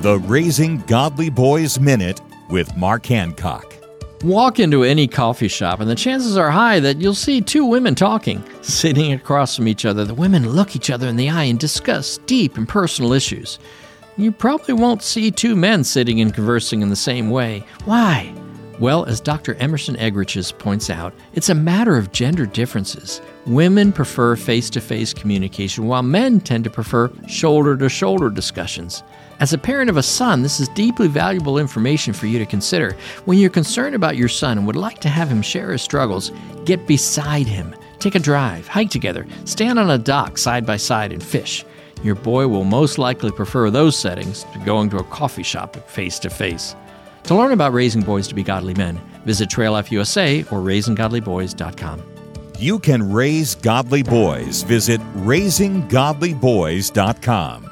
The Raising Godly Boys Minute with Mark Hancock. Walk into any coffee shop, and the chances are high that you'll see two women talking. Sitting across from each other, the women look each other in the eye and discuss deep and personal issues. You probably won't see two men sitting and conversing in the same way. Why? Well, as Dr. Emerson Eggerichs points out, it's a matter of gender differences. Women prefer face to face communication, while men tend to prefer shoulder to shoulder discussions. As a parent of a son, this is deeply valuable information for you to consider. When you're concerned about your son and would like to have him share his struggles, get beside him. Take a drive, hike together, stand on a dock side by side, and fish. Your boy will most likely prefer those settings to going to a coffee shop face to face. To learn about raising boys to be godly men, visit Trail Life USA or raisinggodlyboys.com. You can raise godly boys. Visit raisinggodlyboys.com.